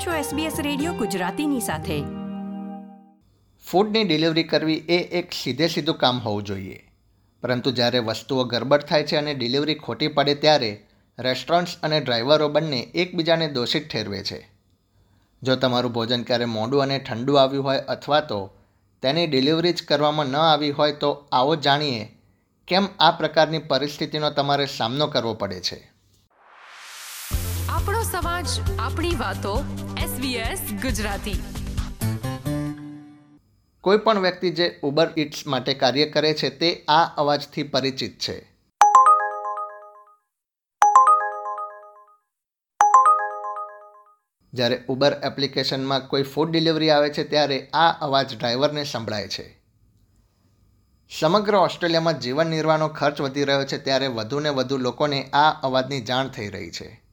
આપ છો SBS radio ગુજરાતીની સાથે. ફૂડની ડિલિવરી કરવી એ એક સીધે સીધું કામ હોવું જોઈએ. પરંતુ જ્યારે વસ્તુઓ ગરબડ થાય છે અને ડિલિવરી ખોટી પડે ત્યારે રેસ્ટોરન્ટ્સ અને ડ્રાઈવરો બંને એકબીજાને દોષિત ઠેરવે છે. જો તમારું ભોજન ક્યારે મોડું અને ઠંડુ આવ્યું હોય અથવા તો તેની ડિલિવરી જ કરવામાં ન આવી હોય તો આવો જાણીએ કેમ આ પ્રકારની પરિસ્થિતિનો તમારે સામનો કરવો પડે છે. આપણો સમાજ આપણી વાતો SBS ગુજરાતી. કોઈ પણ વ્યક્તિ જે ઉબર ઇટ્સ માટે કાર્ય કરે છે, તે આ અવાજથી પરિચિત છે. જ્યારે ઉબર એપ્લિકેશનમાં કોઈ ફૂડ ડિલિવરી આવે છે, ત્યારે આ અવાજ ડ્રાઈવરને સંભળાય છે. સમગ્ર ઓસ્ટ્રેલિયામાં જીવન નિર્વાહનો ખર્ચ વધી રહ્યો છે, ત્યારે વધુને વધુ લોકોને આ અવાજની જાણ થઈ રહી છે.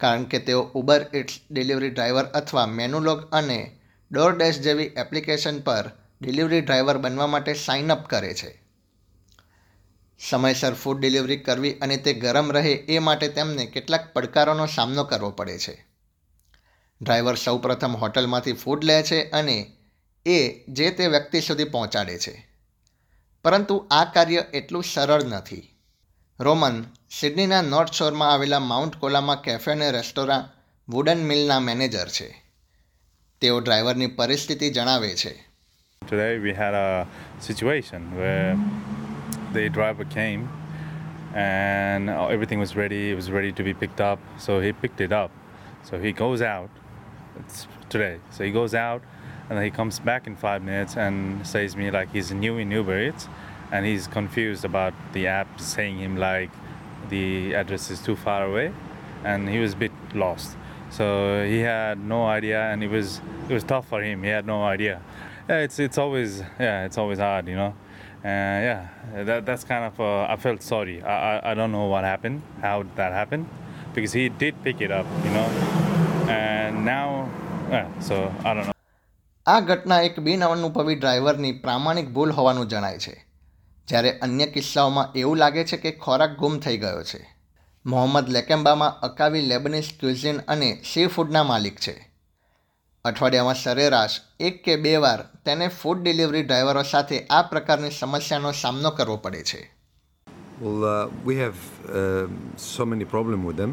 કારણ કે તેઓ ઉબર ઇટ્સ ડિલિવરી ડ્રાઈવર અથવા મેનુલોગ અને ડોર ડેશ જેવી એપ્લિકેશન પર ડિલિવરી ડ્રાઈવર બનવા માટે સાઇન અપ કરે છે. સમયસર ફૂડ ડિલિવરી કરવી અને તે ગરમ રહે એ માટે તેમને કેટલાક પડકારોનો સામનો કરવો પડે છે. ડ્રાઈવર સૌપ્રથમ હોટલમાંથી ફૂડ લે છે અને એ જે તે વ્યક્તિ સુધી પહોંચાડે છે. પરંતુ આ કાર્ય એટલું સરળ નથી. રોમન સિડનીના નોર્થ શોરમાં આવેલા માઉન્ટ કોલામાં કેફે અને રેસ્ટોરાં વુડન મિલના મેનેજર છે તેઓ ડ્રાઈવરની પરિસ્થિતિ જણાવે છે Today we had a situation where the driver came and everything was ready. It was ready to be picked up. So he picked it up. So he goes out. It's today. So he goes out and then he comes back in five minutes and says me like he's new in Uber Eats and he's confused about the app saying him like the address is too far away and he was a bit lost. So he had no idea and it was it was tough for him. He had no idea. Yeah, it's it's always yeah, it's always hard, you know. Uh, yeah, that that's kind of uh, I felt sorry. I, I I don't know what happened, how that happened, because he did pick it up, you know, and now yeah. So I don't know. આ ઘટના એક બિનઅનુભવી ડ્રાઈવરની પ્રામાણિક ભૂલ હોવાનું જણાય છે જ્યારે અન્ય કિસ્સાઓમાં એવું લાગે છે કે ખોરાક ગુમ થઈ ગયો છે મોહમ્મદ લેકેમ્બામાં અકાવી લેબનીઝ ક્યુઝિન અને સી ફૂડના માલિક છે અઠવાડિયામાં સરેરાશ એક કે બે વાર તેને ફૂડ ડિલિવરી ડ્રાઈવરો સાથે આ પ્રકારની સમસ્યાનો સામનો કરવો પડે છે Well, uh, we have uh, so many problems with them.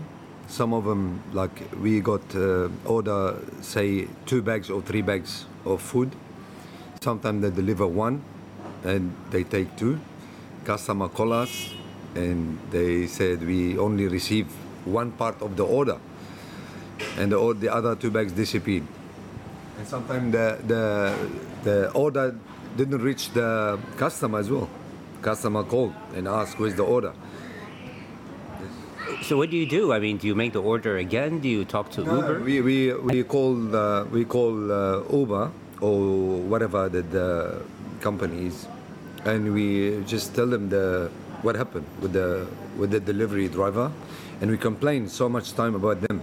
Some of them, like we got uh, order, say two bags or three bags of food. Sometimes they deliver one, and they take two. Customer call us, and they said we only receive one part of the order, and the, the other two bags disappeared. And sometimes the, the the order didn't reach the customer as well. Customer called and asked where's the order. So what do you do? I mean, do you make the order again? Do you talk to Uber? We, we, we call uh, we call uh, Uber or whatever the, the company is, and we just tell them the what happened with the with the delivery driver, and we complain so much time about them,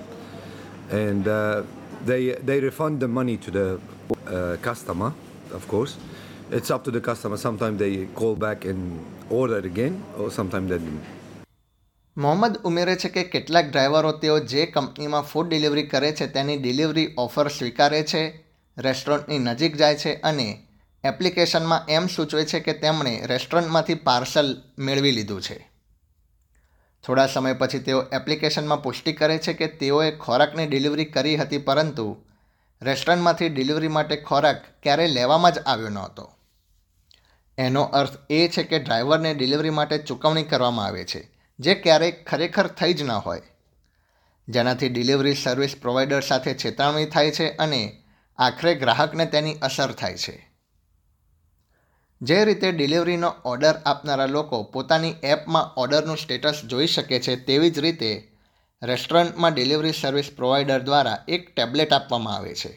and uh, they they refund the money to the uh, customer, of course. It's up to the customer. Sometimes they call back and order again, or sometimes they didn't. Mohammad ઉમેરે છે કે કેટલાક ડ્રાઈવરો તેઓ જે કંપનીમાં food delivery કરે છે તેની ડિલિવરી ઓફર સ્વીકારે છે રેસ્ટોરન્ટની નજીક જાય છે અને એપ્લિકેશનમાં એમ સૂચવે છે કે તેમણે રેસ્ટોરન્ટમાંથી પાર્સલ મેળવી લીધું છે. થોડા સમય પછી તેઓ એપ્લિકેશનમાં પુષ્ટિ કરે છે કે તેઓએ ખોરાકની ડિલિવરી કરી હતી પરંતુ રેસ્ટોરન્ટમાંથી ડિલિવરી માટે ખોરાક ક્યારેય લેવામાં જ આવ્યો નહોતો. એનો અર્થ એ છે કે ડ્રાઈવરને ડિલિવરી માટે ચૂકવણી કરવામાં આવે છે, જે ક્યારેય ખરેખર થઈ જ ન હોય. જેનાથી ડિલિવરી સર્વિસ પ્રોવાઈડર સાથે છેતરામણી થાય છે અને આખરે ગ્રાહકને તેની અસર થાય છે. જે રીતે ડિલિવરીનો ઓર્ડર આપનારા લોકો પોતાની એપમાં ઓર્ડરનું સ્ટેટસ જોઈ શકે છે તેવી જ રીતે રેસ્ટોરન્ટમાં ડિલિવરી સર્વિસ પ્રોવાઈડર દ્વારા એક ટેબ્લેટ આપવામાં આવે છે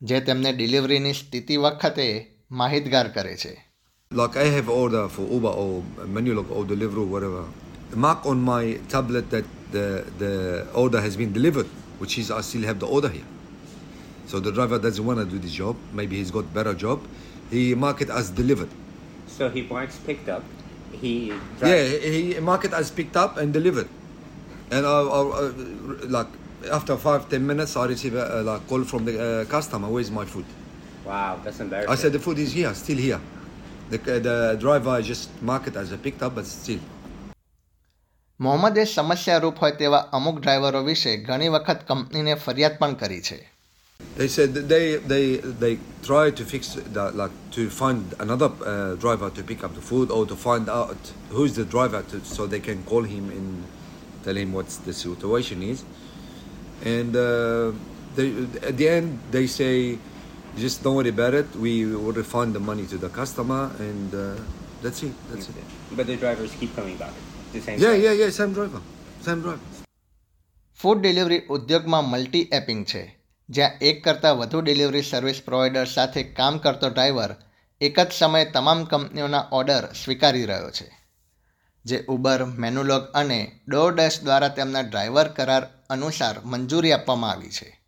જે તેમને ડિલિવરીની સ્થિતિ વખતે માહિતગાર કરે છે Like I have order for Uber or Menulog or Deliveroo, whatever. Mark on my tablet that the the order has been delivered, which is I still have the order here. So the driver doesn't want to do this job. Maybe he's got better job. He mark it as delivered. So he marks picked up. He Yeah, he, he mark it as picked up and delivered. And I, I, I, like after five ten minutes, I receive a, a like, call from the uh, customer. Where's my food? Wow, that's embarrassing. I said the food is here, still here. The, the driver just mark it as a picked up, but still. મોહમ્મદે સમસ્યારૂપ હોય તેવા અમુક ડ્રાઈવરો વિશે ઘણી વખત કંપનીને ફરિયાદ પણ કરી છે They said that they they they try to fix the like to find another uh, driver to pick up the food or to find out who's the driver to, so they can call him and tell him what's the situation is. And uh, they, at the end they say, just don't worry about it. We will refund the money to the customer and uh, that's it. That's it. But the drivers keep coming back. The same Yeah, guy. yeah, yeah. Same driver. Same driver. Food delivery ઉદ્યોગમાં multi apping છે જ્યાં એક કરતાં વધુ delivery service provider સાથે કામ કરતો driver એક જ સમયે તમામ કંપનીઓના ઓર્ડર સ્વીકારી રહ્યો છે. જે ઉબર મેનુલોગ અને ડોરડેશ દ્વારા તેમના ડ્રાઈવર કરાર અનુસાર મંજૂરી આપવામાં આવી છે.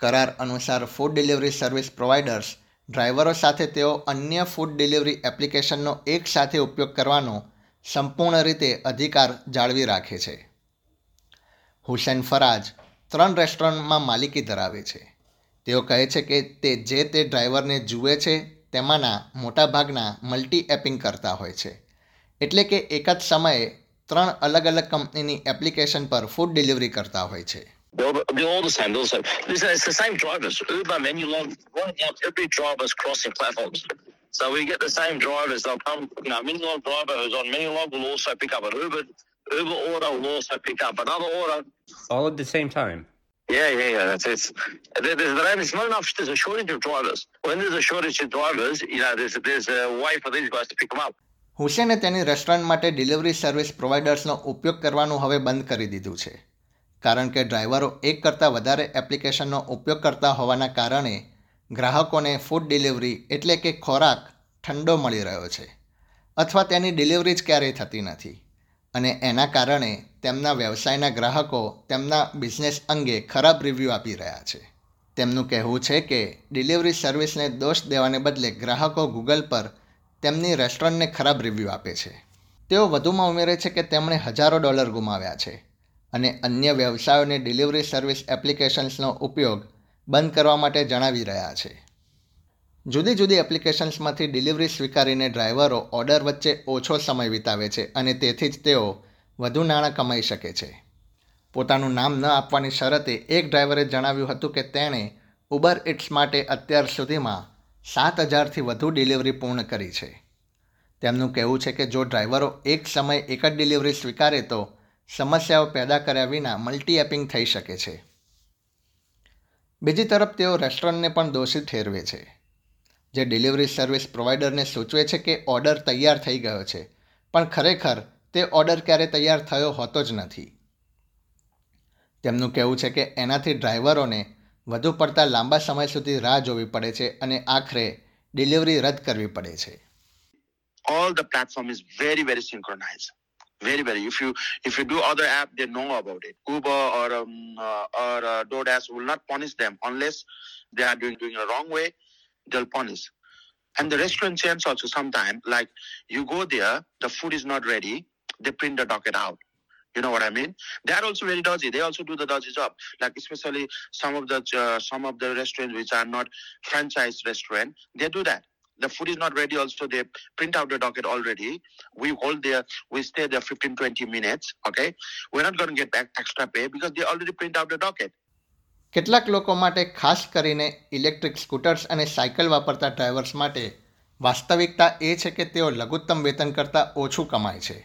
કરાર અનુસાર ફૂડ ડિલિવરી સર્વિસ પ્રોવાઈડર્સ ડ્રાઈવરો સાથે તેઓ અન્ય ફૂડ ડિલિવરી એપ્લિકેશનનો એક સાથે ઉપયોગ કરવાનો સંપૂર્ણ રીતે અધિકાર જાળવી રાખે છે. હુસેન ફરાજ ત્રણ રેસ્ટોરન્ટમાં માલિકી ધરાવે છે તેઓ કહે છે કે તે જે તે ડ્રાઈવરને જુએ છે તેમાંના મોટાભાગના મલ્ટી એપિંગ કરતા હોય છે એટલે કે એક જ સમયે ત્રણ અલગ અલગ કંપનીની એપ્લિકેશન પર ફૂડ ડિલિવરી કરતા હોય છે. So we get the same drivers. They'll come, you know, Menulog driver who's on Menulog will also pick up an Uber. Uber order will I pick up another order. All at the same time. Yeah, yeah, yeah. That's it. There, there's, there- it's not enough. There's a shortage of drivers. When there's a shortage of drivers, you know, there's, there's a way for these guys to pick them up. હુસેને તેની restaurant માટે delivery service પ્રોવાઇડર્સનો ઉપયોગ કરવાનું હવે બંધ કરી દીધું છે કારણ કે ડ્રાઈવરો એક કરતાં વધારે એપ્લિકેશનનો ઉપયોગ કરતા હોવાના કારણે ગ્રાહકોને ફૂડ ડિલિવરી એટલે કે ખોરાક ઠંડો મળી રહ્યો છે અથવા તેની ડિલિવરી જ ક્યારેય થતી નથી અને એના કારણે તેમના વ્યવસાયના ગ્રાહકો તેમના બિઝનેસ અંગે ખરાબ રિવ્યૂ આપી રહ્યા છે. તેમનું કહેવું છે કે ડિલિવરી સર્વિસને દોષ દેવાને બદલે ગ્રાહકો ગૂગલ પર તેમની રેસ્ટોરન્ટને ખરાબ રિવ્યૂ આપે છે. તેઓ વધુમાં ઉમેરે છે કે તેમણે હજારો ડોલર ગુમાવ્યા છે અને અન્ય વ્યવસાયોને ડિલિવરી સર્વિસ એપ્લિકેશન્સનો ઉપયોગ બંધ કરવા માટે જણાવી રહ્યા છે. જુદી જુદી એપ્લિકેશન્સમાંથી ડિલિવરી સ્વીકારીને ડ્રાઈવરો ઓર્ડર વચ્ચે ઓછો સમય વિતાવે છે અને તેથી જ તેઓ વધુ નાણાં કમાઈ શકે છે. પોતાનું નામ ન આપવાની શરતે એક ડ્રાઈવરે જણાવ્યું હતું કે તેણે ઉબર ઇટ્સ માટે અત્યાર સુધીમાં સાત હજારથી વધુ ડિલિવરી પૂર્ણ કરી છે. તેમનું કહેવું છે કે જો ડ્રાઈવરો એક સમયે એક જ ડિલિવરી સ્વીકારે તો સમસ્યાઓ પેદા કર્યા વિના મલ્ટી એપિંગ થઈ શકે છે. બીજી તરફ તેઓ રેસ્ટોરન્ટને પણ દોષિત ઠેરવે છે. જે ડિલિવરી સર્વિસ પ્રોવાઈડરને સૂચવે છે કે ઓર્ડર તૈયાર થઈ ગયો છે પણ ખરેખર તે ઓર્ડર ક્યારે તૈયાર થયો હોતો જ નથી તેમનું કહેવું છે કે એનાથી ડ્રાઈવરોને વધુ પડતા લાંબા સમય સુધી રાહ જોવી પડે છે અને આખરે ડિલિવરી રદ કરવી પડે છે all the platform is very very synchronized very very if you if you do other app they know about it uber or um, uh, or uh, DoorDash will not punish them unless they are doing doing they'll and the restaurant chains also sometimes like you go there the food is not ready they print the docket out you know what I mean? They are also very dodgy. They also do the dodgy job. Like especially some of the uh, some of the restaurants which are not franchise restaurant, they do that the food is not ready also they print out the docket already we hold there we stay there 15 20 minutes okay we're not going to get back extra pay because they already print out the docket કેટલાક લોકો માટે ખાસ કરીને electric scooters અને cycle વાપરતા drivers માટે વાસ્તવિકતા એ છે કે તેઓ લઘુત્તમ વેતન કરતાં ઓછું કમાય છે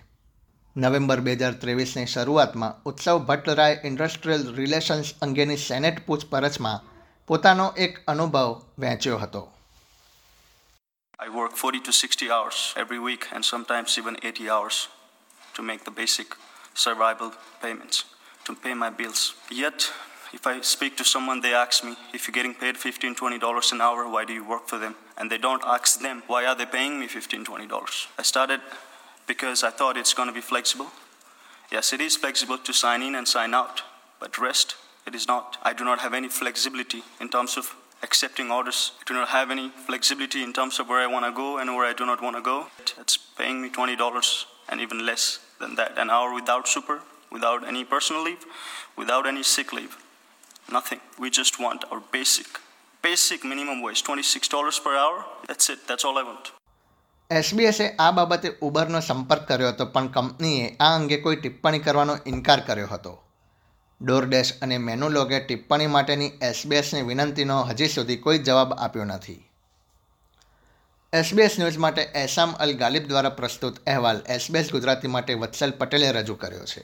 નવેમ્બર બે હજાર ત્રેવીસની શરૂઆતમાં ઉત્સવ ભટ્ટરાય ઇન્ડસ્ટ્રીયલ રિલેશન્સ અંગેની સેનેટ પૂછપરછમાં પોતાનો એક અનુભવ વહેંચ્યો હતો I work 40 to 60 hours every week and sometimes even 80 hours to make the basic survival payments, to pay my bills. Yet, if I speak to someone, they ask me, if you're getting paid $15, $20 an hour, why do you work for them? And they don't ask them, why are they paying me $15, $20? I started because I thought it's going to be flexible. Yes, it is flexible to sign in and sign out, but rest, it is not. I do not have any flexibility in terms of accepting orders. I do not have any flexibility in terms of where I want to go and where I do not want to go. It's paying me $20 and even less than that. An hour without super without any personal leave, without any sick leave. Nothing. We just want our basic, basic minimum wage, $26 per hour. That's it. That's all I want. એસબીએસે આ બાબતે ઉબરનો સંપર્ક કર્યો હતો પણ કંપનીએ આ અંગે કોઈ ટિપ્પણી કરવાનો ઇનકાર કર્યો હતો ડોરડેશ અને મેનુલોગે ટિપ્પણી માટેની એસબીએસની વિનંતીનો હજી સુધી કોઈ જવાબ આપ્યો નથી એસબીએસ ન્યૂઝ માટે એસામ અલ ગાલિબ દ્વારા પ્રસ્તુત અહેવાલ એસબીએસ ગુજરાતી માટે વત્સલ પટેલે રજૂ કર્યો છે